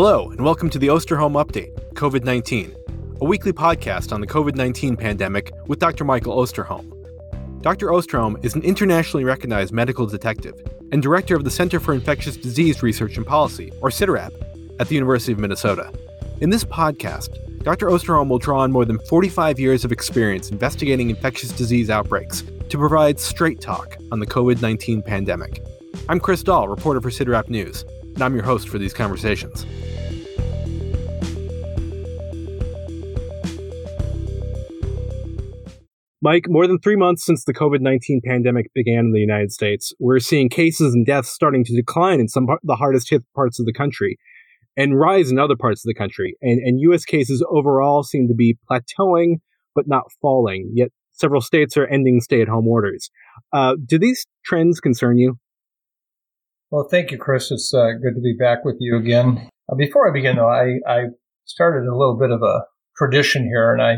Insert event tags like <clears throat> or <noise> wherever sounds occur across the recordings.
Hello, and welcome to the Osterholm Update, COVID 19, a weekly podcast on the COVID 19 pandemic with Dr. Michael Osterholm. Dr. Osterholm is an internationally recognized medical detective and director of the Center for Infectious Disease Research and Policy, or CIDRAP, at the University of Minnesota. In this podcast, Dr. Osterholm will draw on more than 45 years of experience investigating infectious disease outbreaks to provide straight talk on the COVID 19 pandemic. I'm Chris Dahl, reporter for CIDRAP News and I'm your host for these conversations. Mike, more than three months since the COVID 19 pandemic began in the United States, we're seeing cases and deaths starting to decline in some of the hardest hit parts of the country and rise in other parts of the country. And, and U.S. cases overall seem to be plateauing, but not falling, yet several states are ending stay at home orders. Uh, do these trends concern you? Well, thank you, Chris. It's uh, good to be back with you again. Uh, before I begin, though, I, I started a little bit of a tradition here, and I,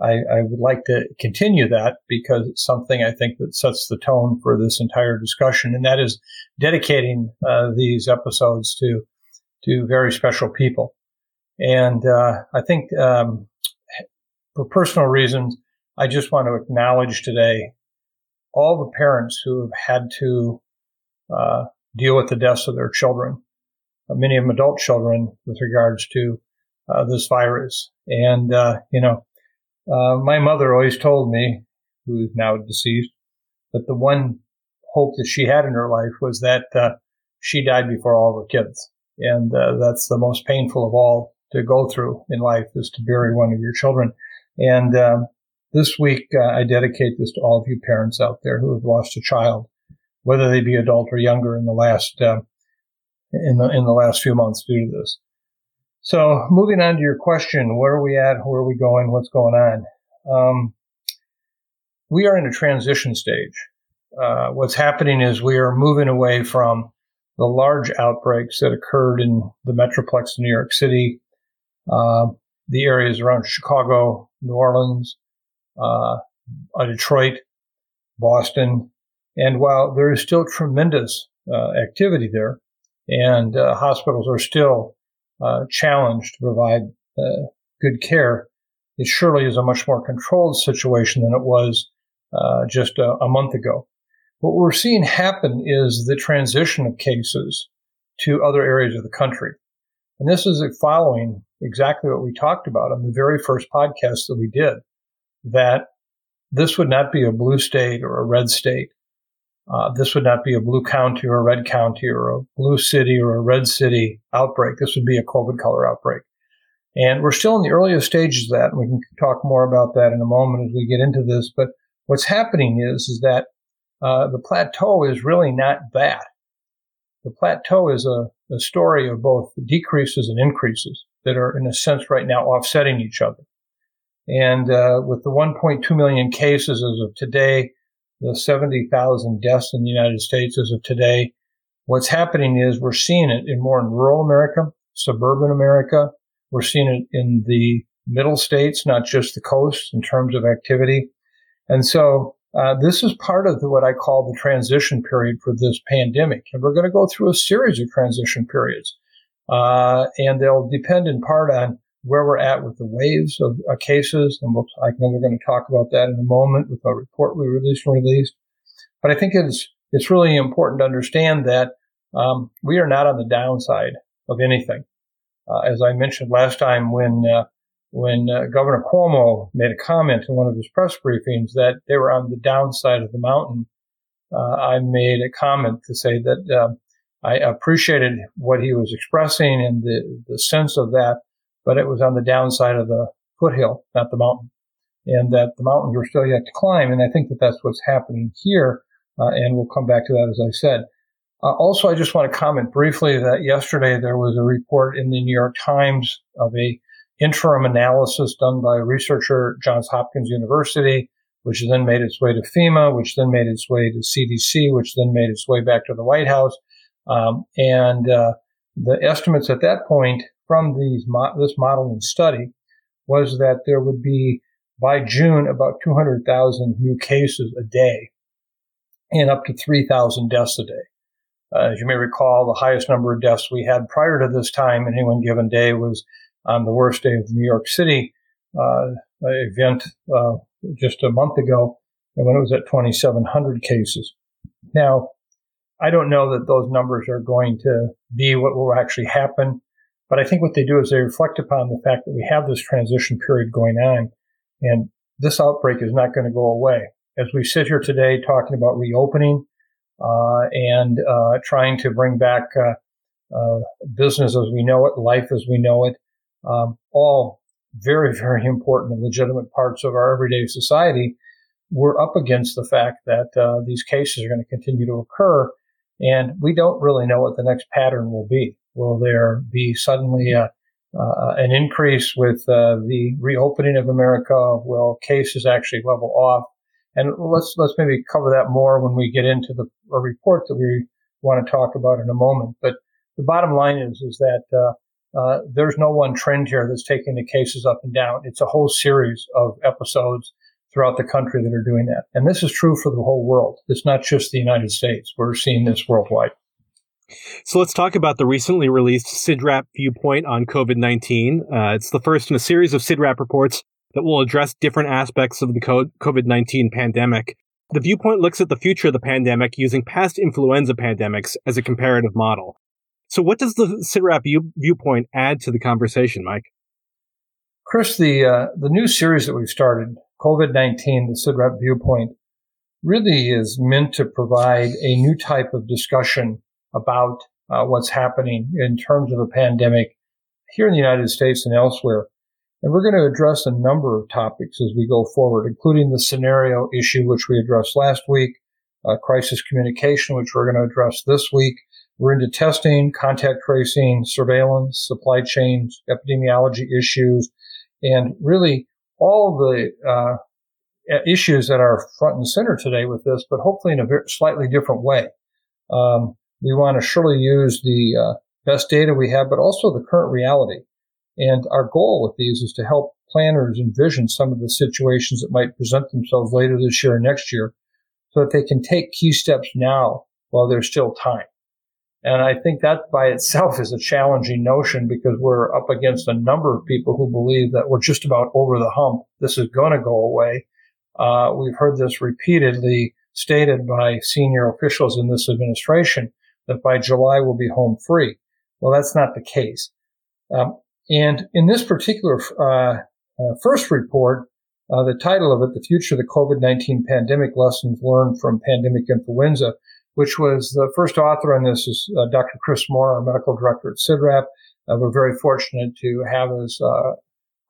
I, I, would like to continue that because it's something I think that sets the tone for this entire discussion, and that is dedicating uh, these episodes to to very special people. And uh, I think um, for personal reasons, I just want to acknowledge today all the parents who have had to uh, deal with the deaths of their children, uh, many of them adult children, with regards to uh, this virus. And, uh, you know, uh, my mother always told me, who is now deceased, that the one hope that she had in her life was that uh, she died before all of her kids. And uh, that's the most painful of all to go through in life is to bury one of your children. And um, this week, I dedicate this to all of you parents out there who have lost a child whether they be adult or younger in the last uh, in the in the last few months due to this. So moving on to your question, where are we at? Where are we going? What's going on? Um, we are in a transition stage. Uh, what's happening is we are moving away from the large outbreaks that occurred in the Metroplex of New York City, uh, the areas around Chicago, New Orleans, uh, Detroit, Boston, and while there is still tremendous uh, activity there, and uh, hospitals are still uh, challenged to provide uh, good care, it surely is a much more controlled situation than it was uh, just a, a month ago. What we're seeing happen is the transition of cases to other areas of the country. And this is following exactly what we talked about on the very first podcast that we did, that this would not be a blue state or a red state. Uh, this would not be a blue county or a red county or a blue city or a red city outbreak. This would be a COVID color outbreak. And we're still in the earliest stages of that. And we can talk more about that in a moment as we get into this. But what's happening is, is that uh, the plateau is really not that. The plateau is a, a story of both decreases and increases that are, in a sense, right now offsetting each other. And uh, with the 1.2 million cases as of today, the 70,000 deaths in the United States as of today. What's happening is we're seeing it in more in rural America, suburban America. We're seeing it in the middle states, not just the coast in terms of activity. And so uh, this is part of the, what I call the transition period for this pandemic. And we're going to go through a series of transition periods. Uh, and they'll depend in part on where we're at with the waves of uh, cases, and we'll, I know we're going to talk about that in a moment with a report we released released. But I think it's it's really important to understand that um, we are not on the downside of anything. Uh, as I mentioned last time, when uh, when uh, Governor Cuomo made a comment in one of his press briefings that they were on the downside of the mountain, uh, I made a comment to say that uh, I appreciated what he was expressing and the, the sense of that but it was on the downside of the foothill, not the mountain. And that the mountains were still yet to climb. And I think that that's what's happening here. Uh, and we'll come back to that, as I said. Uh, also, I just want to comment briefly that yesterday there was a report in the New York Times of a interim analysis done by a researcher at Johns Hopkins University, which then made its way to FEMA, which then made its way to CDC, which then made its way back to the White House. Um, and uh, the estimates at that point from these this modeling study was that there would be by June about 200,000 new cases a day and up to 3,000 deaths a day. Uh, as you may recall, the highest number of deaths we had prior to this time in any one given day was on the worst day of the New York City uh, event uh, just a month ago, and when it was at 2,700 cases. Now, I don't know that those numbers are going to be what will actually happen, but I think what they do is they reflect upon the fact that we have this transition period going on, and this outbreak is not going to go away. As we sit here today talking about reopening uh, and uh, trying to bring back uh, uh business as we know it, life as we know it, um, all very, very important and legitimate parts of our everyday society, we're up against the fact that uh, these cases are going to continue to occur, and we don't really know what the next pattern will be. Will there be suddenly a, uh, an increase with uh, the reopening of America? Will cases actually level off? And let's let's maybe cover that more when we get into the report that we want to talk about in a moment. But the bottom line is is that uh, uh, there's no one trend here that's taking the cases up and down. It's a whole series of episodes throughout the country that are doing that. And this is true for the whole world. It's not just the United States. We're seeing this worldwide. So let's talk about the recently released SIDRAP viewpoint on COVID 19. Uh, it's the first in a series of SIDRAP reports that will address different aspects of the COVID 19 pandemic. The viewpoint looks at the future of the pandemic using past influenza pandemics as a comparative model. So, what does the SIDRAP view- viewpoint add to the conversation, Mike? Chris, the uh, the new series that we've started, COVID nineteen, the SIDRAP viewpoint, really is meant to provide a new type of discussion about uh, what's happening in terms of the pandemic here in the United States and elsewhere. And we're going to address a number of topics as we go forward, including the scenario issue, which we addressed last week, uh, crisis communication, which we're going to address this week, we're into testing, contact tracing, surveillance, supply chains, epidemiology issues, and really all the uh, issues that are front and center today with this, but hopefully in a very, slightly different way. Um, we want to surely use the uh, best data we have, but also the current reality. And our goal with these is to help planners envision some of the situations that might present themselves later this year or next year so that they can take key steps now while there's still time. And I think that by itself is a challenging notion because we're up against a number of people who believe that we're just about over the hump. This is going to go away. Uh, we've heard this repeatedly stated by senior officials in this administration that by July we'll be home free. Well, that's not the case. Um, and in this particular uh, uh, first report, uh, the title of it, The Future of the COVID-19 Pandemic Lessons Learned from Pandemic Influenza, which was the first author on this is uh, Dr. Chris Moore, our medical director at SIDRAP. Uh, we're very fortunate to have as uh,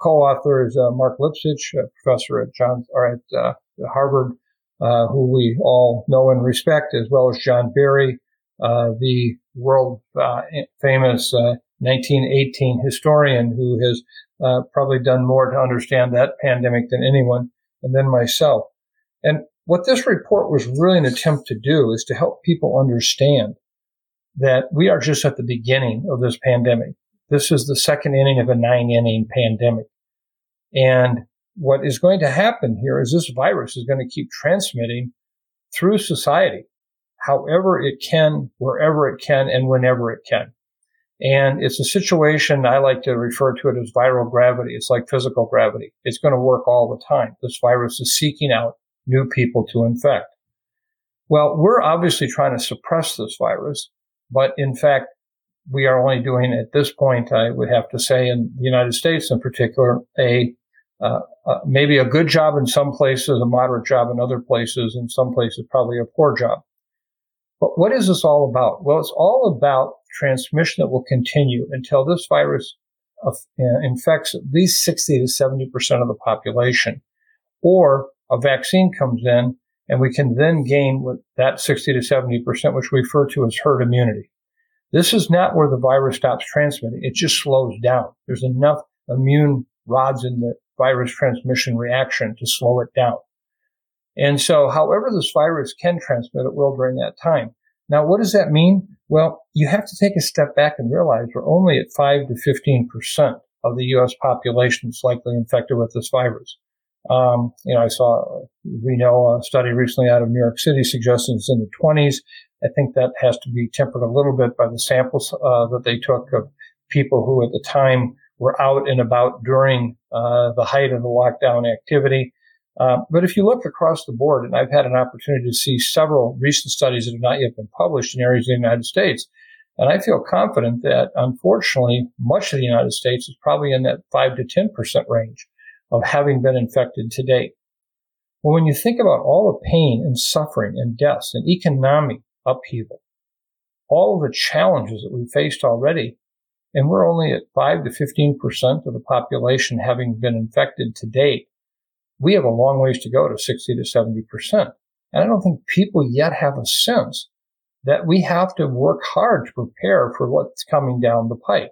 co-authors uh, Marc Lipsitch, professor at John or at uh, Harvard, uh, who we all know and respect, as well as John Barry, Uh, the world uh, famous uh, 1918 historian who has probably done more to understand that pandemic than anyone, and then myself. And what this report was really an attempt to do is to help people understand that we are just at the beginning of this pandemic. This is the second inning of a nine inning pandemic. And what is going to happen here is this virus is going to keep transmitting through society, however it can, wherever it can, and whenever it can. And it's a situation I like to refer to it as viral gravity. It's like physical gravity. It's going to work all the time. This virus is seeking out new people to infect. Well, we're obviously trying to suppress this virus, but in fact, we are only doing at this point, I would have to say, in the United States in particular, a uh, uh, maybe a good job in some places, a moderate job in other places, in some places probably a poor job. But what is this all about? Well, it's all about transmission that will continue until this virus uh, infects at least 60 to 70% of the population, or a vaccine comes in and we can then gain that 60 to 70%, which we refer to as herd immunity. This is not where the virus stops transmitting. It just slows down. There's enough immune rods in the virus transmission reaction to slow it down. And so, however this virus can transmit, it will during that time. Now, what does that mean? Well, you have to take a step back and realize we're only at 5 to 15% of the U.S. population is likely infected with this virus. Um, you know, I saw, we know a study recently out of New York City suggesting it's in the 20s. I think that has to be tempered a little bit by the samples uh, that they took of people who at the time were out and about during uh, the height of the lockdown activity. Uh, but if you look across the board, and I've had an opportunity to see several recent studies that have not yet been published in areas of the United States, and I feel confident that unfortunately, much of the United States is probably in that 5 to 10% range of having been infected to date. Well, when you think about all the pain and suffering and deaths and economic upheaval, all the challenges that we've faced already, and we're only at 5 to 15% of the population having been infected to date, we have a long ways to go to 60 to 70%. And I don't think people yet have a sense that we have to work hard to prepare for what's coming down the pike.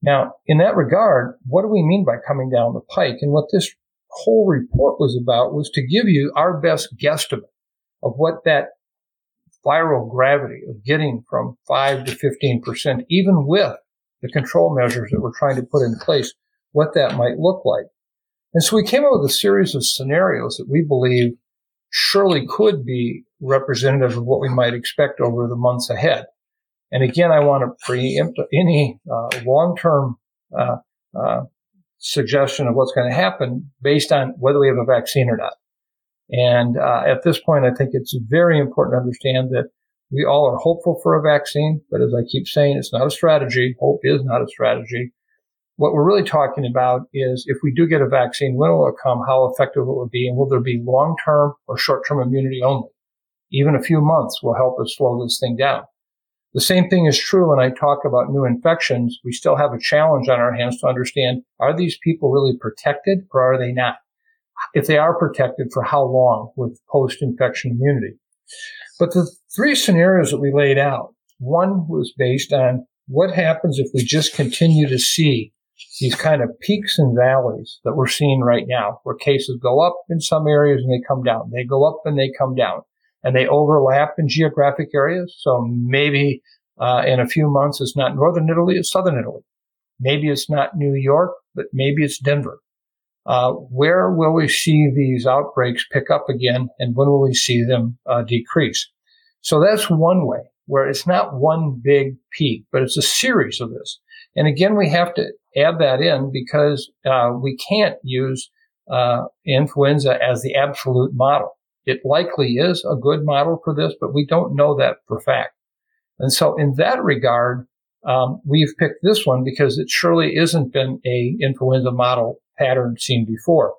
Now, in that regard, what do we mean by coming down the pike? And what this whole report was about was to give you our best guesstimate of what that viral gravity of getting from 5 to 15%, even with the control measures that we're trying to put in place, what that might look like. And so we came up with a series of scenarios that we believe surely could be representative of what we might expect over the months ahead. And again, I want to preempt any uh, long-term uh, uh, suggestion of what's going to happen based on whether we have a vaccine or not. And uh, at this point, I think it's very important to understand that we all are hopeful for a vaccine, but as I keep saying, it's not a strategy. Hope is not a strategy. What we're really talking about is if we do get a vaccine, when will it come? How effective will it be? And will there be long-term or short-term immunity only? Even a few months will help us slow this thing down. The same thing is true when I talk about new infections. We still have a challenge on our hands to understand, are these people really protected or are they not? If they are protected, for how long with post-infection immunity? But the three scenarios that we laid out, one was based on what happens if we just continue to see these kind of peaks and valleys that we're seeing right now, where cases go up in some areas and they come down. They go up and they come down and they overlap in geographic areas. So maybe uh, in a few months it's not northern Italy, it's southern Italy. Maybe it's not New York, but maybe it's Denver. Uh, where will we see these outbreaks pick up again, and when will we see them uh, decrease? So that's one way where it's not one big peak, but it's a series of this. And again, we have to add that in because uh, we can't use uh, influenza as the absolute model. It likely is a good model for this, but we don't know that for fact. And so in that regard, um, we've picked this one because it surely isn't been a influenza model pattern seen before.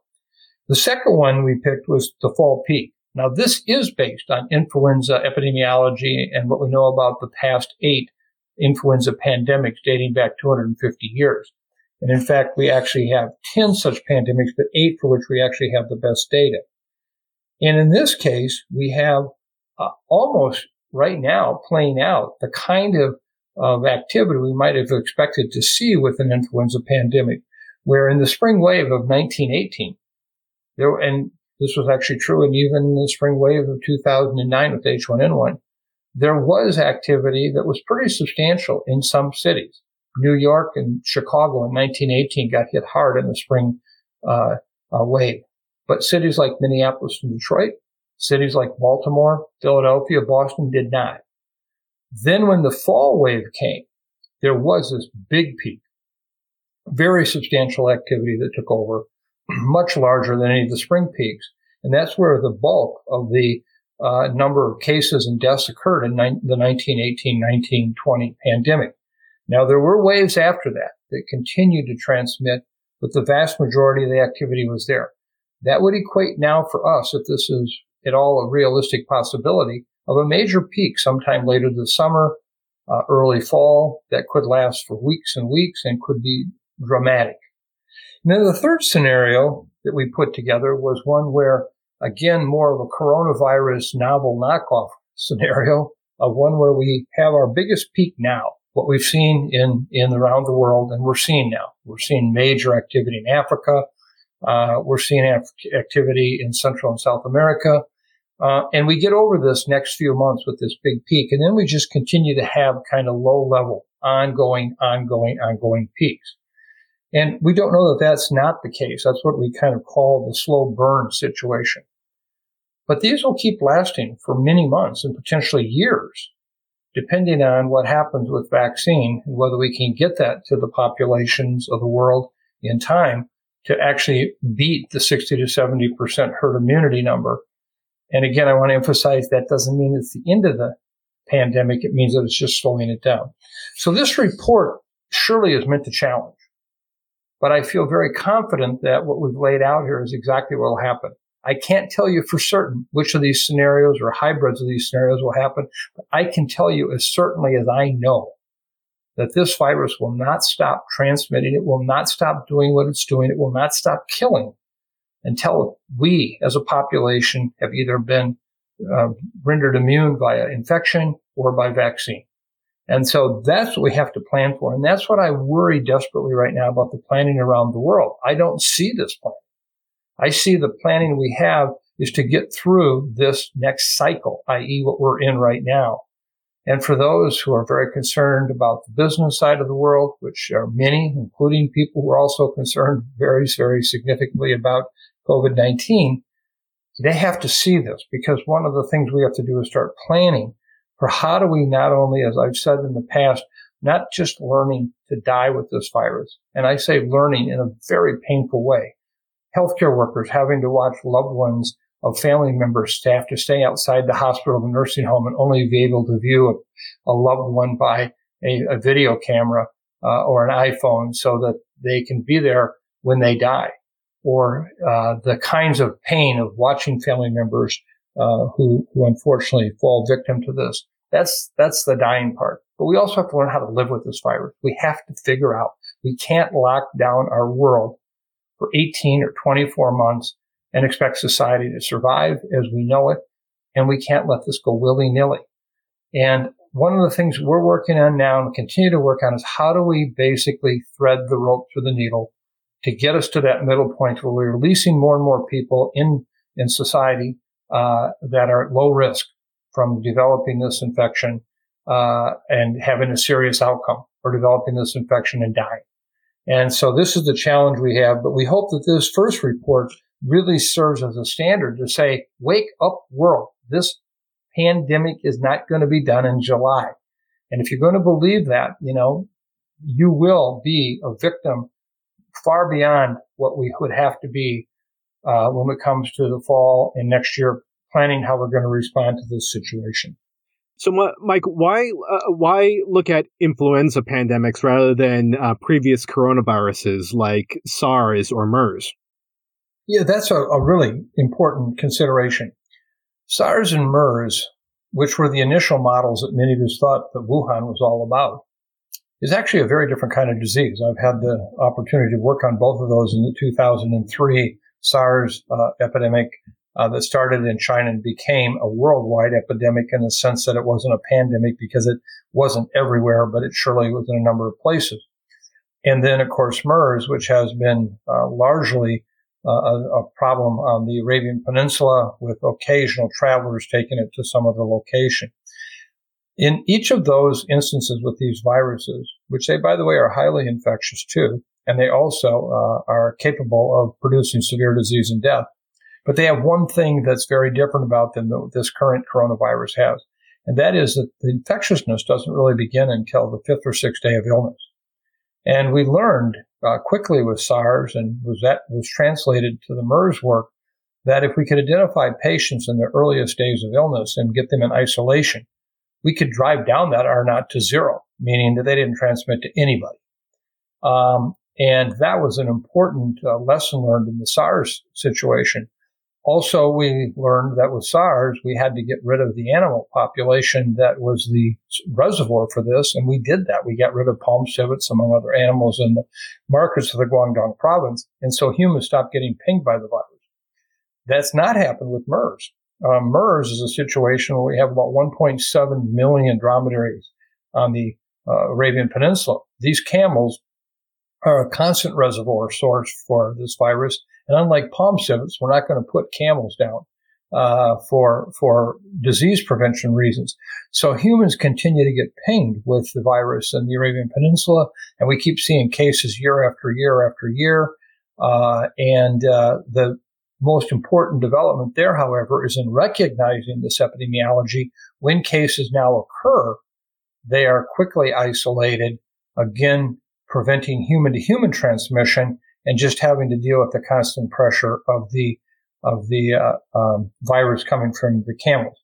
The second one we picked was the fall peak. Now this is based on influenza epidemiology and what we know about the past eight influenza pandemics dating back 250 years. And in fact, we actually have 10 such pandemics, but eight for which we actually have the best data. And in this case, we have uh, almost right now playing out the kind of, of activity we might have expected to see with an influenza pandemic, where in the spring wave of 1918, there, and this was actually true, and even the spring wave of 2009 with H1N1, there was activity that was pretty substantial in some cities. New York and Chicago in 1918 got hit hard in the spring uh, uh, wave. But cities like Minneapolis and Detroit, cities like Baltimore, Philadelphia, Boston did not. Then when the fall wave came, there was this big peak, very substantial activity that took over, <clears throat> much larger than any of the spring peaks. And that's where the bulk of the uh, number of cases and deaths occurred in ni- the 1918-1920 pandemic. Now there were waves after that that continued to transmit, but the vast majority of the activity was there. That would equate now for us, if this is at all a realistic possibility, of a major peak sometime later this summer, uh, early fall that could last for weeks and weeks and could be dramatic. And then the third scenario that we put together was one where, again, more of a coronavirus novel knockoff <laughs> scenario of one where we have our biggest peak now, what we've seen in, in around the world and we're seeing now. We're seeing major activity in Africa. Uh, we're seeing activity in Central and South America. Uh, and we get over this next few months with this big peak. And then we just continue to have kind of low level, ongoing, ongoing, ongoing peaks. And we don't know that that's not the case. That's what we kind of call the slow burn situation. But these will keep lasting for many months and potentially years, depending on what happens with vaccine and whether we can get that to the populations of the world in time to actually beat the 60 to 70% herd immunity number. And again, I want to emphasize that doesn't mean it's the end of the pandemic. It means that it's just slowing it down. So this report surely is meant to challenge. But I feel very confident that what we've laid out here is exactly what will happen. I can't tell you for certain which of these scenarios or hybrids of these scenarios will happen, but I can tell you as certainly as I know that this virus will not stop transmitting. It will not stop doing what it's doing. It will not stop killing until we as a population have either been uh, rendered immune via infection or by vaccine. And so that's what we have to plan for. And that's what I worry desperately right now about the planning around the world. I don't see this plan. I see the planning we have is to get through this next cycle, i.e. what we're in right now. And for those who are very concerned about the business side of the world, which are many, including people who are also concerned very, very significantly about COVID-19, they have to see this because one of the things we have to do is start planning for how do we not only, as I've said in the past, not just learning to die with this virus. And I say learning in a very painful way. Healthcare workers having to watch loved ones of family members, staff to stay outside the hospital, the nursing home, and only be able to view a, a loved one by a, a video camera uh, or an iPhone so that they can be there when they die. Or uh, the kinds of pain of watching family members uh, who, who unfortunately fall victim to this. That's that's the dying part. But we also have to learn how to live with this virus. We have to figure out we can't lock down our world for 18 or 24 months and expect society to survive as we know it. And we can't let this go willy nilly. And one of the things we're working on now and continue to work on is how do we basically thread the rope through the needle to get us to that middle point where we're releasing more and more people in, in society uh, that are at low risk from developing this infection uh, and having a serious outcome or developing this infection and dying. And so this is the challenge we have, but we hope that this first report really serves as a standard to say, wake up world. This pandemic is not going to be done in July. And if you're going to believe that, you know, you will be a victim far beyond what we would have to be uh, when it comes to the fall and next year planning how we're going to respond to this situation. So, Mike, why uh, why look at influenza pandemics rather than uh, previous coronaviruses like SARS or MERS? Yeah, that's a, a really important consideration. SARS and MERS, which were the initial models that many of us thought that Wuhan was all about, is actually a very different kind of disease. I've had the opportunity to work on both of those in the 2003 SARS uh, epidemic uh, that started in China and became a worldwide epidemic in the sense that it wasn't a pandemic because it wasn't everywhere, but it surely was in a number of places. And then, of course, MERS, which has been uh, largely uh, a, a, problem on the Arabian Peninsula with occasional travelers taking it to some other location. In each of those instances with these viruses, which they, by the way, are highly infectious too, and they also uh, are capable of producing severe disease and death, but they have one thing that's very different about them that this current coronavirus has. And that is that the infectiousness doesn't really begin until the fifth or sixth day of illness. And we learned uh, quickly with SARS and was that was translated to the MERS work that if we could identify patients in the earliest days of illness and get them in isolation, we could drive down that R naught to zero, meaning that they didn't transmit to anybody. Um, and that was an important uh, lesson learned in the SARS situation also, we learned that with SARS, we had to get rid of the animal population that was the reservoir for this, and we did that. We got rid of palm civets, among other animals, in the markets of the Guangdong province, and so humans stopped getting pinged by the virus. That's not happened with MERS. Um, MERS is a situation where we have about 1.7 million dromedaries on the uh, Arabian Peninsula. These camels are a constant reservoir source for this virus and unlike palm civets, we're not going to put camels down. uh, for for disease prevention reasons. So humans continue to get pinged with the virus in the Arabian Peninsula, and we keep seeing cases year after year after year. Uh, and uh, the most important development there, however, is in recognizing this epidemiology. When cases now occur, they are quickly isolated, again preventing human to human transmission and just having to deal with the constant pressure of the of the uh, um, virus coming from the camels.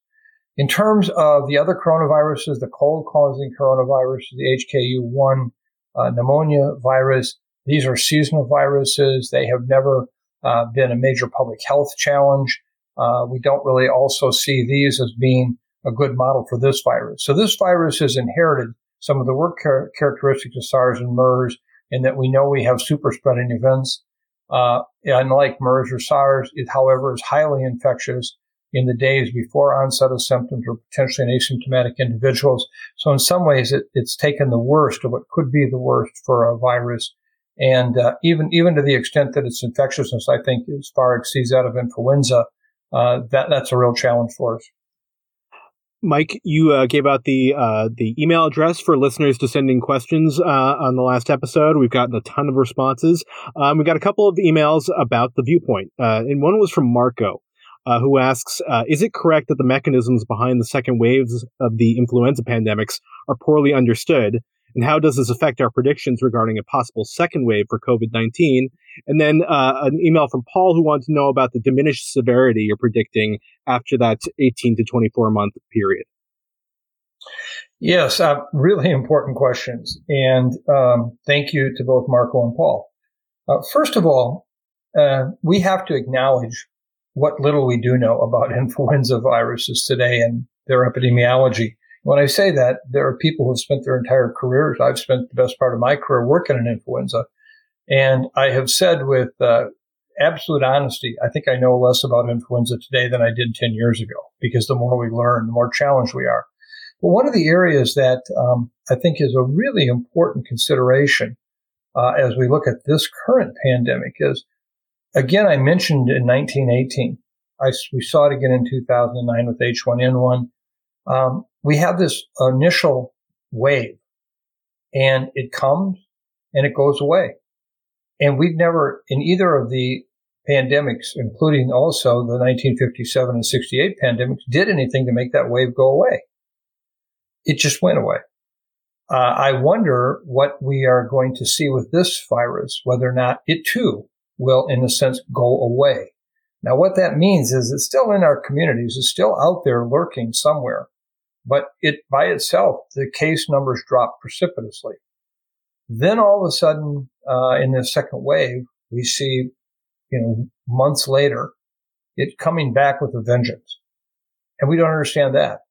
In terms of the other coronaviruses, the cold causing coronavirus, the HKU1 uh, pneumonia virus, these are seasonal viruses. They have never uh, been a major public health challenge. Uh, we don't really also see these as being a good model for this virus. So this virus has inherited some of the work char- characteristics of SARS and MERS in that we know we have super spreading events. Uh, unlike MERS or SARS, it, however, is highly infectious in the days before onset of symptoms or potentially in asymptomatic individuals. So in some ways, it, it's taken the worst of what could be the worst for a virus. And uh, even even to the extent that its infectiousness, I think, is far exceeds that of influenza. Uh, that that's a real challenge for us. Mike, you uh, gave out the uh, the email address for listeners to send in questions uh, on the last episode. We've gotten a ton of responses. Um, we got a couple of emails about the viewpoint, uh, and one was from Marco, uh, who asks, uh, "Is it correct that the mechanisms behind the second waves of the influenza pandemics are poorly understood, and how does this affect our predictions regarding a possible second wave for COVID 19? And then uh, an email from Paul who wanted to know about the diminished severity you're predicting after that 18 to 24 month period. Yes, uh, really important questions. And um, thank you to both Marco and Paul. Uh, first of all, uh, we have to acknowledge what little we do know about <laughs> influenza viruses today and their epidemiology. When I say that, there are people who have spent their entire careers. I've spent the best part of my career working in influenza. And I have said with uh, absolute honesty, I think I know less about influenza today than I did 10 years ago because the more we learn, the more challenged we are. But one of the areas that um, I think is a really important consideration uh, as we look at this current pandemic is, again, I mentioned in 1918, I, we saw it again in 2009 with H1N1. Um, we have this initial wave and it comes and it goes away. And we've never, in either of the pandemics, including also the 1957 and 68 pandemics, did anything to make that wave go away. It just went away. Uh, I wonder what we are going to see with this virus, whether or not it too will, in a sense, go away. Now, what that means is it's still in our communities. It's still out there lurking somewhere. But it by itself, the case numbers drop precipitously. Then all of a sudden, uh, in the second wave, we see, you know, months later, it coming back with a vengeance. And we don't understand that.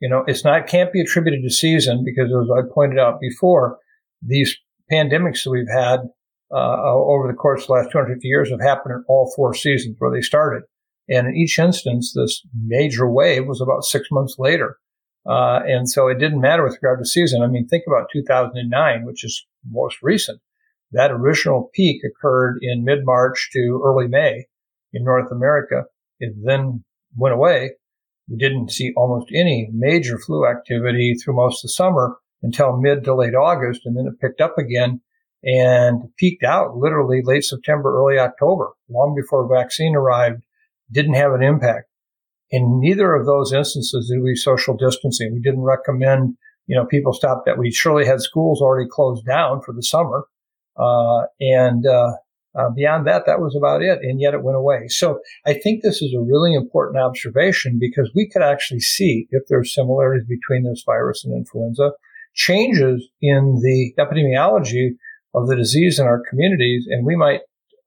You know, it's not, can't be attributed to season because as I pointed out before, these pandemics that we've had, uh, over the course of the last 250 years have happened in all four seasons where they started. And in each instance, this major wave was about six months later. Uh, and so it didn't matter with regard to season. I mean, think about 2009, which is most recent. That original peak occurred in mid March to early May in North America. It then went away. We didn't see almost any major flu activity through most of the summer until mid to late August. And then it picked up again and peaked out literally late September, early October, long before vaccine arrived, didn't have an impact. In neither of those instances did we social distancing. We didn't recommend, you know, people stop that. We surely had schools already closed down for the summer. Uh, and, uh, uh, beyond that, that was about it. And yet it went away. So I think this is a really important observation because we could actually see if there's similarities between this virus and influenza, changes in the epidemiology of the disease in our communities. And we might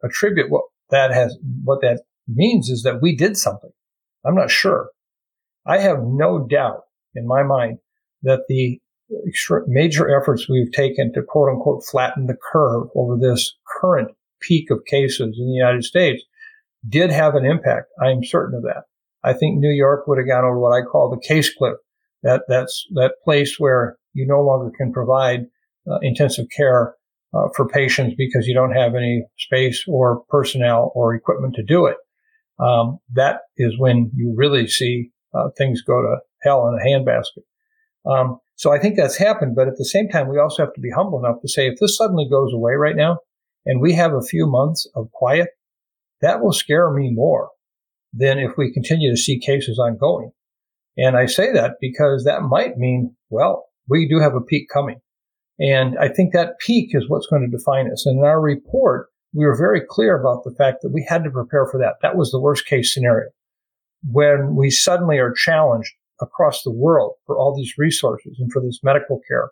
attribute what that has, what that means is that we did something. I'm not sure. I have no doubt in my mind that the major efforts we've taken to quote unquote flatten the curve over this current peak of cases in the United States did have an impact. I am certain of that. I think New York would have gone over what I call the case cliff. That that's that place where you no longer can provide uh, intensive care uh, for patients because you don't have any space or personnel or equipment to do it. Um, that is when you really see uh, things go to hell in a handbasket. Um, so I think that's happened, but at the same time, we also have to be humble enough to say if this suddenly goes away right now, and we have a few months of quiet, that will scare me more than if we continue to see cases ongoing. And I say that because that might mean, well, we do have a peak coming. And I think that peak is what's going to define us. And in our report, we were very clear about the fact that we had to prepare for that. That was the worst case scenario. When we suddenly are challenged across the world for all these resources and for this medical care,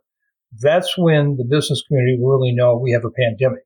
that's when the business community will really know we have a pandemic.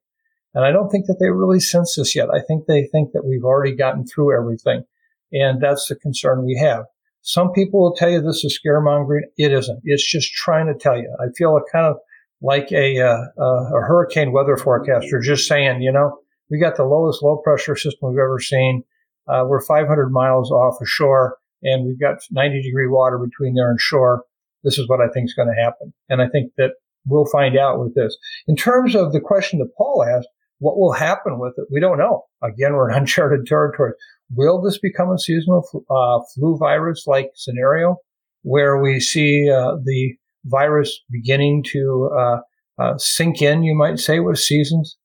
And I don't think that they really sense this yet. I think they think that we've already gotten through everything. And that's the concern we have. Some people will tell you this is scaremongering. It isn't. It's just trying to tell you. I feel a kind of like a, uh, uh, a hurricane weather forecaster just saying, you know, we got the lowest low pressure system we've ever seen. Uh, we're 500 miles off a shore and we've got 90 degree water between there and shore. This is what I think is going to happen. And I think that we'll find out with this. In terms of the question that Paul asked, what will happen with it? We don't know. Again, we're in <laughs> uncharted territory. Will this become a seasonal uh, flu virus like scenario where we see uh, the virus beginning to uh, uh, sink in, you might say, with seasons?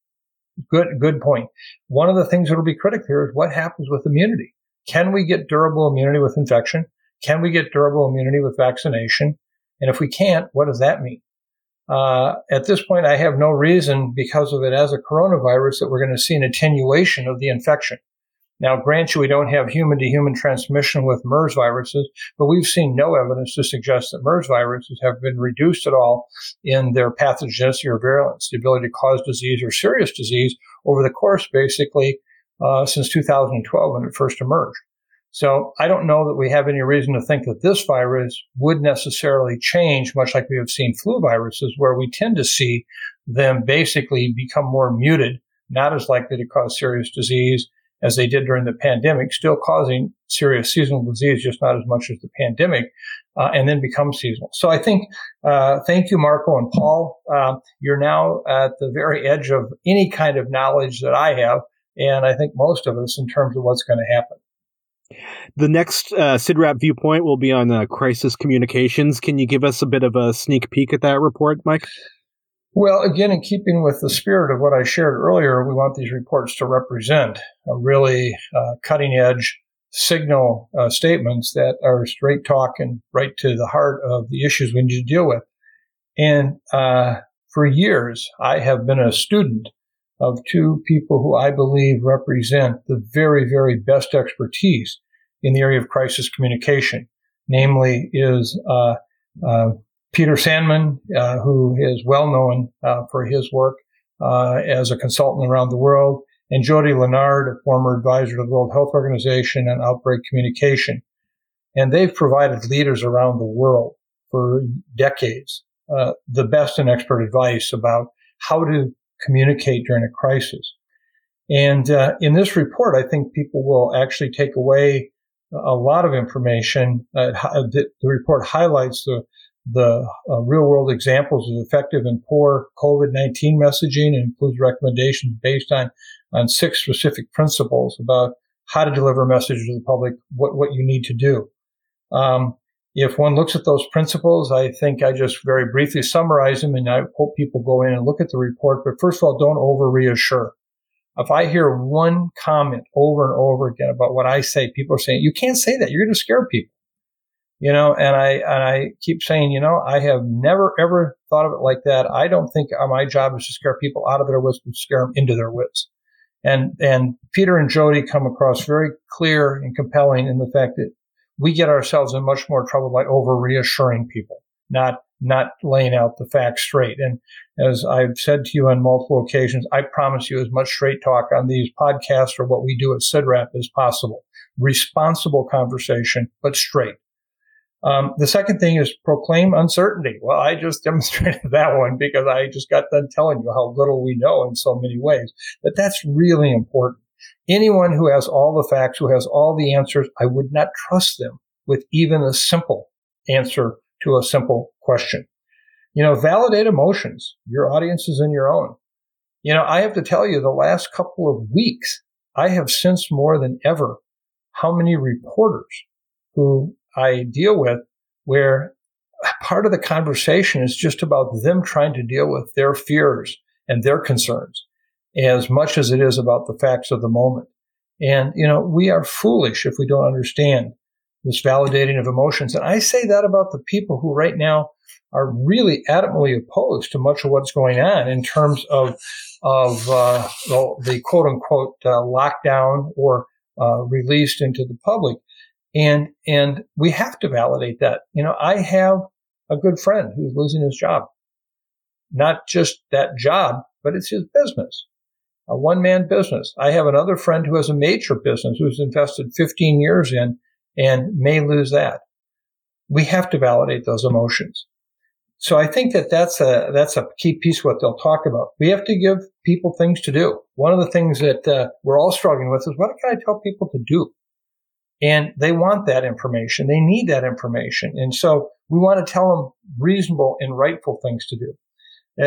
Good, good point. One of the things that will be critical here is what happens with immunity. Can we get durable immunity with infection? Can we get durable immunity with vaccination? And if we can't, what does that mean? Uh, at this point, I have no reason because of it as a coronavirus that we're going to see an attenuation of the infection. Now, grant you, we don't have human to human transmission with MERS viruses, but we've seen no evidence to suggest that MERS viruses have been reduced at all in their pathogenicity or virulence, the ability to cause disease or serious disease over the course, basically, uh, since 2012 when it first emerged. So I don't know that we have any reason to think that this virus would necessarily change, much like we have seen flu viruses, where we tend to see them basically become more muted, not as likely to cause serious disease as they did during the pandemic, still causing serious seasonal disease, just not as much as the pandemic, uh, and then become seasonal. So I think, uh, thank you, Marco and Paul. Uh, you're now at the very edge of any kind of knowledge that I have, and I think most of us in terms of what's going to happen. The next uh, CIDRAP viewpoint will be on uh, crisis communications. Can you give us a bit of a sneak peek at that report, Mike? Well, again, in keeping with the spirit of what I shared earlier, we want these reports to represent a really uh, cutting edge signal uh, statements that are straight talk and right to the heart of the issues we need to deal with. And uh, for years, I have been a student of two people who I believe represent the very, very best expertise in the area of crisis communication. Namely, is uh, uh, Peter Sandman, uh, who is well known uh, for his work uh, as a consultant around the world, and Jody Lennard, a former advisor to the World Health Organization on outbreak communication. And they've provided leaders around the world for decades uh, the best and expert advice about how to communicate during a crisis. And uh, in this report, I think people will actually take away a lot of information. Uh, the, the, report highlights the the uh, real world examples of effective and poor COVID-19 messaging and includes recommendations based on, on six specific principles about how to deliver messages to the public, what, what you need to do. Um, if one looks at those principles, I think I just very briefly summarize them and I hope people go in and look at the report. But first of all, don't over reassure. If I hear one comment over and over again about what I say, people are saying, you can't say that. You're going to scare people. You know, and I, and I keep saying, you know, I have never ever thought of it like that. I don't think uh, my job is to scare people out of their wits, but scare them into their wits. And, and Peter and Jody come across very clear and compelling in the fact that we get ourselves in much more trouble by over reassuring people, not not laying out the facts straight. And as I've said to you on multiple occasions, I promise you as much straight talk on these podcasts or what we do at CIDRAP as possible. Responsible conversation, but straight. Um, the second thing is proclaim uncertainty. Well, I just <laughs> demonstrated that one because I just got done telling you how little we know in so many ways. But that's really important. Anyone who has all the facts, who has all the answers, I would not trust them with even a simple answer to a simple question. You know, validate emotions. Your audience is in your own. You know, I have to tell you, the last couple of weeks, I have sensed more than ever how many reporters who I deal with where part of the conversation is just about them trying to deal with their fears and their concerns as much as it is about the facts of the moment. And, you know, we are foolish if we don't understand this validating of emotions. And I say that about the people who right now are really adamantly opposed to much of what's going on in terms of, of uh, the, quote unquote uh, lockdown or uh, released into the public. And, and we have to validate that. You know, I have a good friend who's losing his job. Not just that job, but it's his business, a one man business. I have another friend who has a major business who's invested 15 years in and may lose that. We have to validate those emotions. So I think that that's a that's a key piece what they'll talk about. We have to give people things to do. One of the things that uh, we're all struggling with is what can I tell people to do? And they want that information. They need that information. And so we want to tell them reasonable and rightful things to do.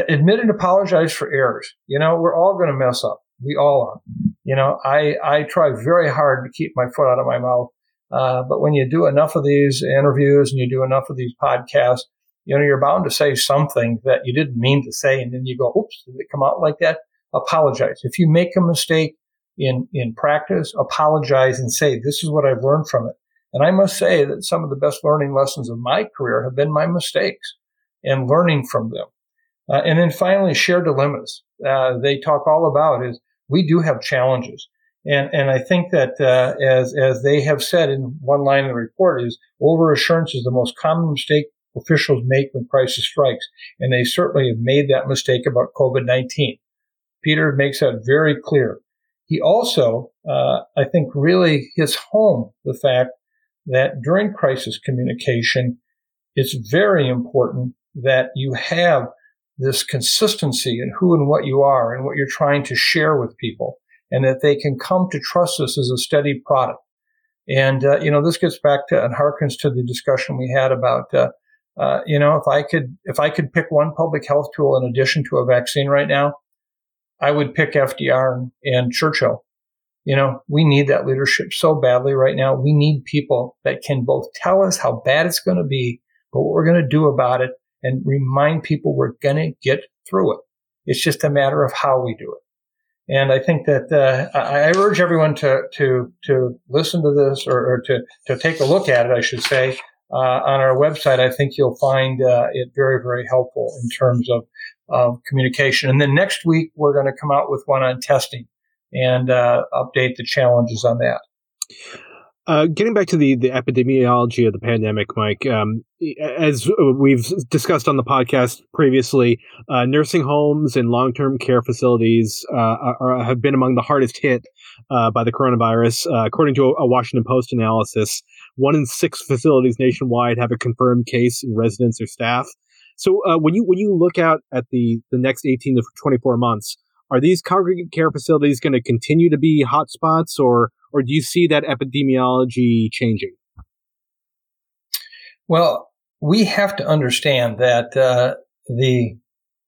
Admit and apologize for errors. You know, we're all going to mess up. We all are. You know, I, I try very hard to keep my foot out of my mouth. Uh, but when you do enough of these interviews and you do enough of these podcasts, you know, you're bound to say something that you didn't mean to say. And then you go, oops, did it come out like that? Apologize. If you make a mistake, in, in practice, apologize and say, this is what I've learned from it. And I must say that some of the best learning lessons of my career have been my mistakes and learning from them. Uh, and then finally, share dilemmas. Uh, they talk all about is we do have challenges. And, and I think that, uh, as, as they have said in one line of the report is over assurance is the most common mistake officials make when crisis strikes. And they certainly have made that mistake about COVID-19. Peter makes that very clear. He also, uh, I think, really hits home the fact that during crisis communication, it's very important that you have this consistency in who and what you are and what you're trying to share with people, and that they can come to trust this as a steady product. And uh, you know, this gets back to and harkens to the discussion we had about, uh, uh, you know, if I could if I could pick one public health tool in addition to a vaccine right now, I would pick FDR and, Churchill. You know, we need that leadership so badly right now. We need people that can both tell us how bad it's going to be, but what we're going to do about it and remind people we're going to get through it. It's just a matter of how we do it. And I think that uh, I urge everyone to to to listen to this or, or, to to take a look at it. I should say uh, on our website. I think you'll find uh, it very very helpful in terms of of communication. And then next week, we're going to come out with one on testing and uh, update the challenges on that. Uh, getting back to the, the epidemiology of the pandemic, Mike, um, as we've discussed on the podcast previously, uh, nursing homes and long term care facilities uh, are, have been among the hardest hit uh, by the coronavirus. Uh, according to a, a, Washington Post analysis, one in six facilities nationwide have a confirmed case in residents or staff. So uh, when you when you look out at the the next eighteen to twenty four months, are these congregate care facilities going to continue to be hotspots, or or do you see that epidemiology changing? Well, we have to understand that uh, the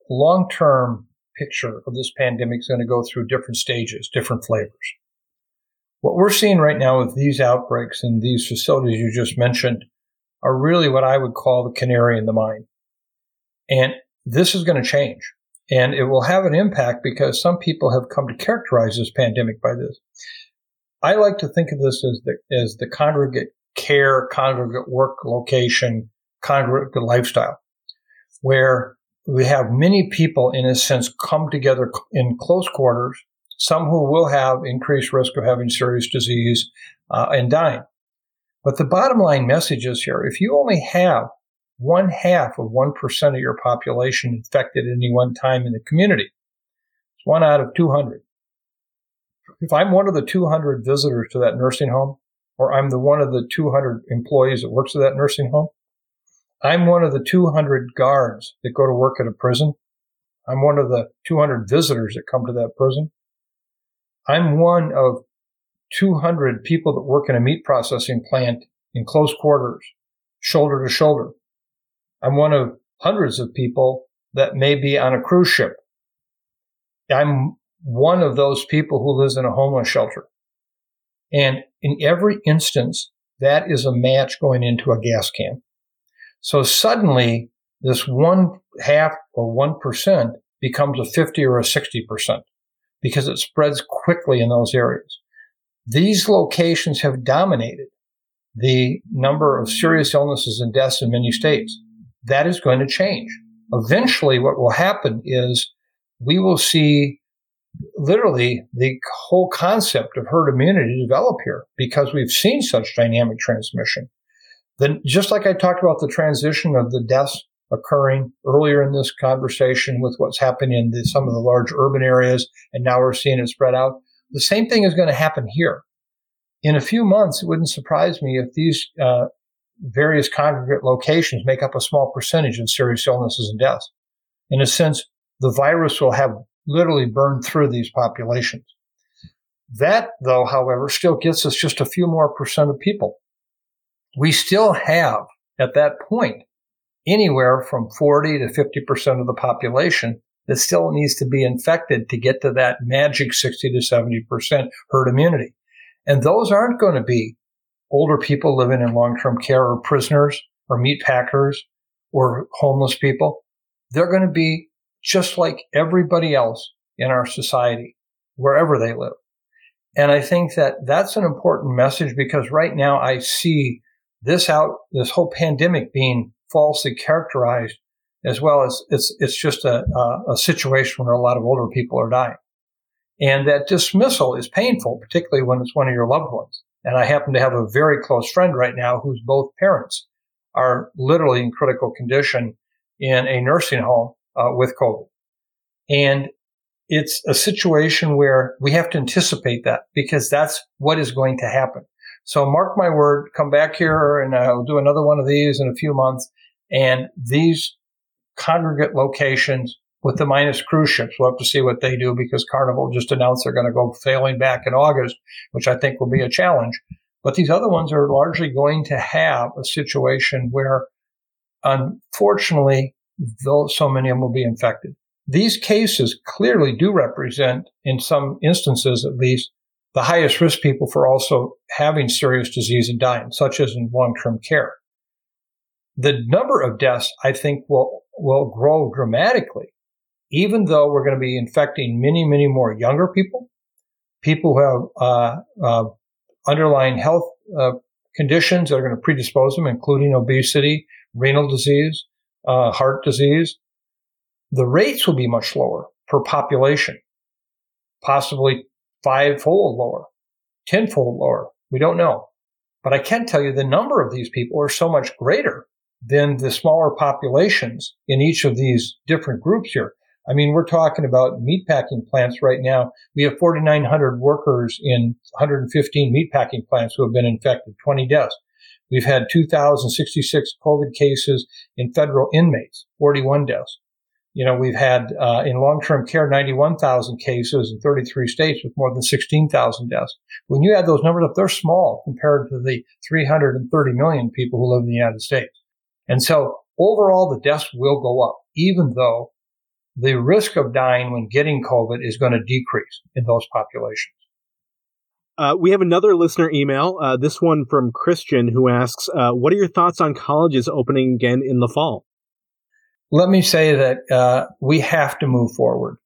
long term picture of this pandemic is going to go through different stages, different flavors. What we're seeing right now with these outbreaks and these facilities you just mentioned are really what I would call the canary in the mine. And this is going to change. And it will have an impact because some people have come to characterize this pandemic by this. I like to think of this as the, as the congregate care, congregate work location, congregate lifestyle, where we have many people, in a sense, come together in close quarters, some who will have increased risk of having serious disease uh, and dying. But the bottom line message is here if you only have one half of 1% of your population infected at any one time in the community. It's one out of 200. If I'm one of the 200 visitors to that nursing home, or I'm the one of the 200 employees that works at that nursing home, I'm one of the 200 guards that go to work at a prison. I'm one of the 200 visitors that come to that prison. I'm one of 200 people that work in a meat processing plant in close quarters, shoulder to shoulder. I'm one of hundreds of people that may be on a cruise ship. I'm one of those people who lives in a homeless shelter. And in every instance, that is a match going into a gas can. So suddenly, this one half or one percent becomes a 50 or a 60 percent because it spreads quickly in those areas. These locations have dominated the number of serious illnesses and deaths in many states. That is going to change. Eventually, what will happen is we will see literally the whole concept of herd immunity develop here because we've seen such dynamic transmission. Then, just like I talked about the transition of the deaths occurring earlier in this conversation with what's happening in the, some of the large urban areas, and now we're seeing it spread out. The same thing is going to happen here. In a few months, it wouldn't surprise me if these uh, various congregate locations make up a small percentage of serious illnesses and deaths. In a sense, the virus will have literally burned through these populations. That, though, however, still gets us just a few more percent of people. We still have, at that point, anywhere from 40 to 50% of the population that still needs to be infected to get to that magic 60 to 70% herd immunity. And those aren't going to be older people living in long-term care or prisoners or meat packers or homeless people. They're going to be just like everybody else in our society, wherever they live. And I think that that's an important message because right now I see this out, this whole pandemic being falsely characterized as well as it's, it's just a, a, a situation where a lot of older people are dying. And that dismissal is painful, particularly when it's one of your loved ones. And I happen to have a very close friend right now whose both parents are literally in critical condition in a nursing home uh, with COVID. And it's a situation where we have to anticipate that because that's what is going to happen. So mark my word, come back here and I'll do another one of these in a few months. And these congregate locations with the minus cruise ships, we'll have to see what they do because Carnival just announced they're going to go sailing back in August, which I think will be a challenge. But these other ones are largely going to have a situation where, unfortunately, though so many of them will be infected. These cases clearly do represent, in some instances at least, the highest risk people for also having serious disease and dying, such as in long-term care. The number of deaths, I think, will, will grow dramatically, even though we're going to be infecting many, many more younger people, people who have uh, uh, underlying health uh, conditions that are going to predispose them, including obesity, renal disease, uh, heart disease, the rates will be much lower per population, possibly fivefold lower, tenfold lower. We don't know. But I can tell you the number of these people are so much greater than the smaller populations in each of these different groups here. I mean, we're talking about meatpacking plants right now. We have 4,900 workers in 115 meatpacking plants who have been infected, 20 deaths. We've had 2,066 COVID cases in federal inmates, 41 deaths. You know, we've had uh, in long-term care 91,000 cases in 33 states with more than 16,000 deaths. When you add those numbers up, they're small compared to the 330 million people who live in the United States. And so overall, the deaths will go up, even though the risk of dying when getting COVID is going to decrease in those populations. Uh, we have another listener email, uh, this one from Christian, who asks, uh, What are your thoughts on colleges opening again in the fall? Let me say that uh, we have to move forward.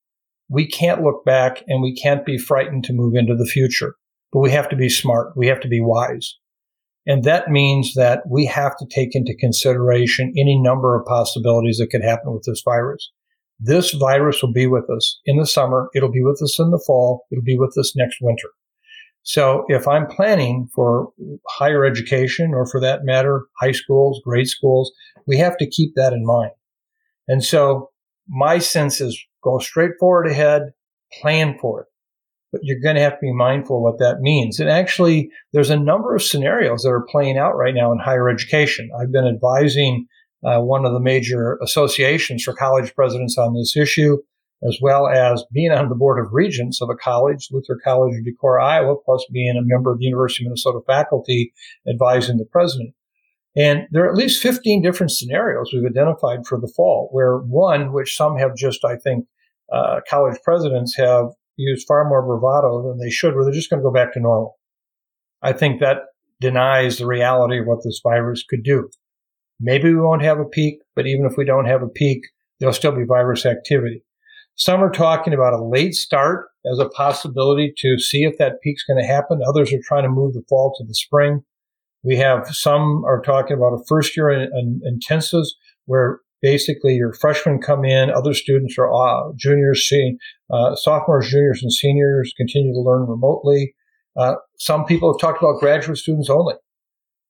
We can't look back and we can't be frightened to move into the future, but we have to be smart. We have to be wise. And that means that we have to take into consideration any number of possibilities that could happen with this virus. This virus will be with us in the summer. It'll be with us in the fall. It'll be with us next winter. So if I'm planning for higher education or for that matter, high schools, grade schools, we have to keep that in mind. And so my sense is go straight forward ahead, plan for it. But you're going to have to be mindful what that means. And actually, there's a number of scenarios that are playing out right now in higher education. I've been advising uh, one of the major associations for college presidents on this issue as well as being on the board of regents of a college, Luther College of Decorah, Iowa, plus being a member of the University of Minnesota faculty advising the president. And there are at least 15 different scenarios we've identified for the fall, where one, which some have just, I think, uh, college presidents have used far more bravado than they should, where they're just going to go back to normal. I think that denies the reality of what this virus could do. Maybe we won't have a peak, but even if we don't have a peak, there'll still be virus activity. Some are talking about a late start as a possibility to see if that peak's going to happen. Others are trying to move the fall to the spring. We have some are talking about a first year in, in intensives where basically your freshmen come in, other students are uh, juniors, uh, sophomores, juniors, and seniors continue to learn remotely. Uh, some people have talked about graduate students only.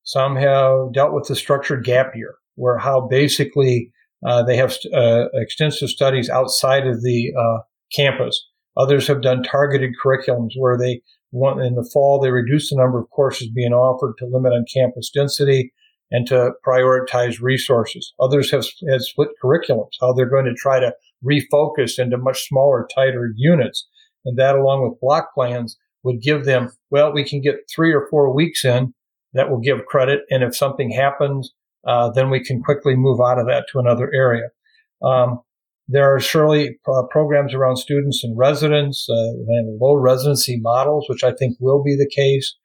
Some have dealt with the structured gap year, where how basically uh, they have uh, extensive studies outside of the uh, campus. Others have done targeted curriculums where they want in the fall they reduce the number of courses being offered to limit on campus density and to prioritize resources. Others have, have split curriculums, how they're going to try to refocus into much smaller, tighter units. And that along with block plans would give them, well, we can get three or four weeks in that will give credit. And if something happens, uh, then we can quickly move out of that to another area. Um, there are surely uh, programs around students and residents, uh, low residency models, which I think will be the case.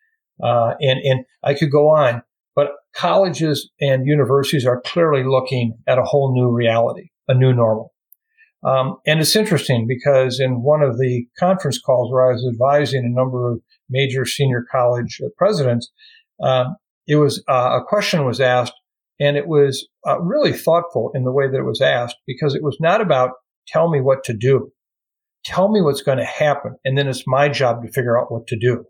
Uh, and, and I could go on, but colleges and universities are clearly looking at a whole new reality, a new normal. Um, and it's interesting because in one of the conference calls where I was advising a number of major senior college presidents, um, it was uh, a question was asked, and it was uh, really thoughtful in the way that it was asked because it was not about tell me what to do, tell me what's going to happen, and then it's my job to figure out what to do.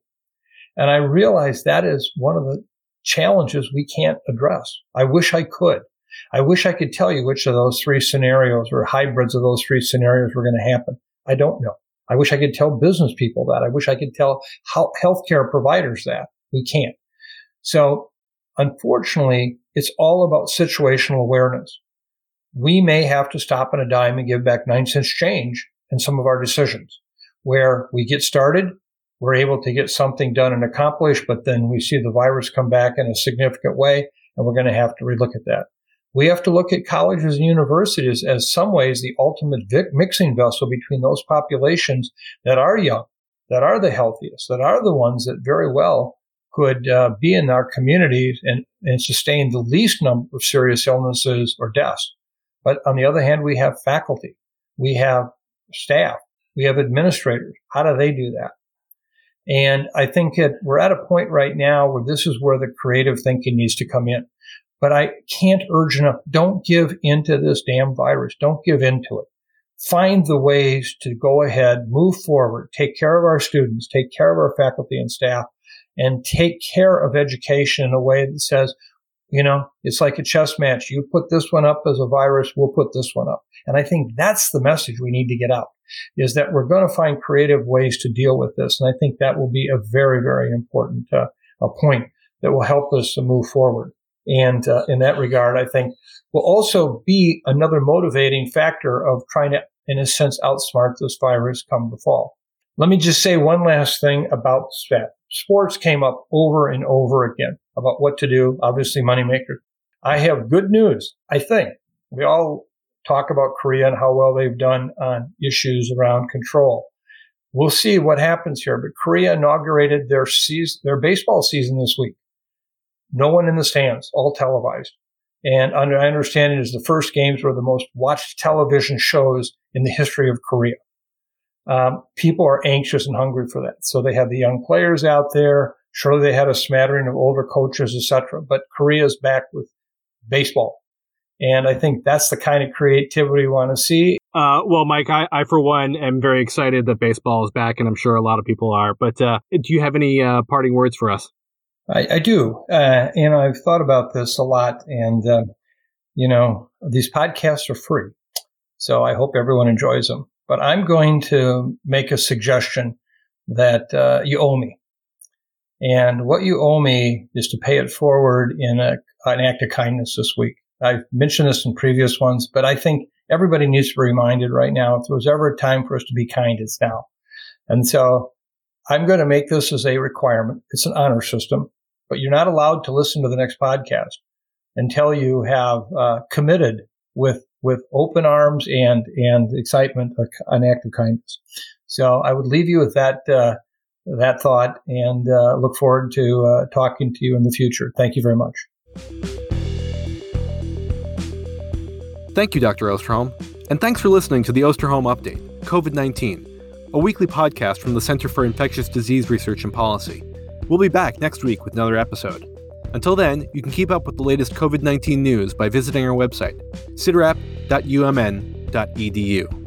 And I realized that is one of the challenges we can't address. I wish I could. I wish I could tell you which of those three scenarios or hybrids of those three scenarios were going to happen. I don't know. I wish I could tell business people that. I wish I could tell healthcare providers that. We can't. So unfortunately, it's all about situational awareness. We may have to stop on a dime and give back nine cents change in some of our decisions where we get started. We're able to get something done and accomplished, but then we see the virus come back in a significant way and we're going to have to relook at that. We have to look at colleges and universities as some ways the ultimate mixing vessel between those populations that are young, that are the healthiest, that are the ones that very well could uh, be in our communities and, and sustain the least number of serious illnesses or deaths. But on the other hand, we have faculty, we have staff, we have administrators. How do they do that? And I think that we're at a point right now where this is where the creative thinking needs to come in. But I can't urge enough. Don't give into this damn virus. Don't give into it. Find the ways to go ahead, move forward, take care of our students, take care of our faculty and staff, and take care of education in a way that says, you know, it's like a chess match. You put this one up as a virus, we'll put this one up. And I think that's the message we need to get out is that we're going to find creative ways to deal with this. And I think that will be a very, very important uh, a point that will help us to move forward. And uh, in that regard, I think will also be another motivating factor of trying to, in a sense, outsmart this virus come the fall. Let me just say one last thing about that. Sports came up over and over again about what to do. Obviously, moneymaker. I have good news. I think we all talk about Korea and how well they've done on issues around control. We'll see what happens here. But Korea inaugurated their season, their baseball season this week. No one in the stands, all televised. And under I understand it is the first games were the most watched television shows in the history of Korea. Um, people are anxious and hungry for that. So they have the young players out there. Surely they had a smattering of older coaches, etc. But Korea's back with baseball. And I think that's the kind of creativity we want to see. Uh, well, Mike, I, I, for one am very excited that baseball is back, and I'm sure a lot of people are. But uh, do you have any uh, parting words for us? I, I do. Uh, and I've thought about this a lot. And, uh, you know, these podcasts are free. So I hope everyone enjoys them. But I'm going to make a suggestion that uh, you owe me. And what you owe me is to pay it forward in a, an act of kindness this week. I've mentioned this in previous ones, but I think everybody needs to be reminded right now if there was ever a time for us to be kind, it's now. And so I'm going to make this as a requirement. It's an honor system but you're not allowed to listen to the next podcast until you have uh, committed with with open arms and and excitement an act of kindness. So I would leave you with that uh, that thought and uh, look forward to uh, talking to you in the future. Thank you very much. Thank you, Dr. Osterholm. And thanks for listening to the Osterholm Update COVID 19, a weekly podcast from the Center for Infectious Disease Research and Policy. We'll be back next week with another episode. Until then, you can keep up with the latest COVID 19 news by visiting our website, cidrap.umn.edu.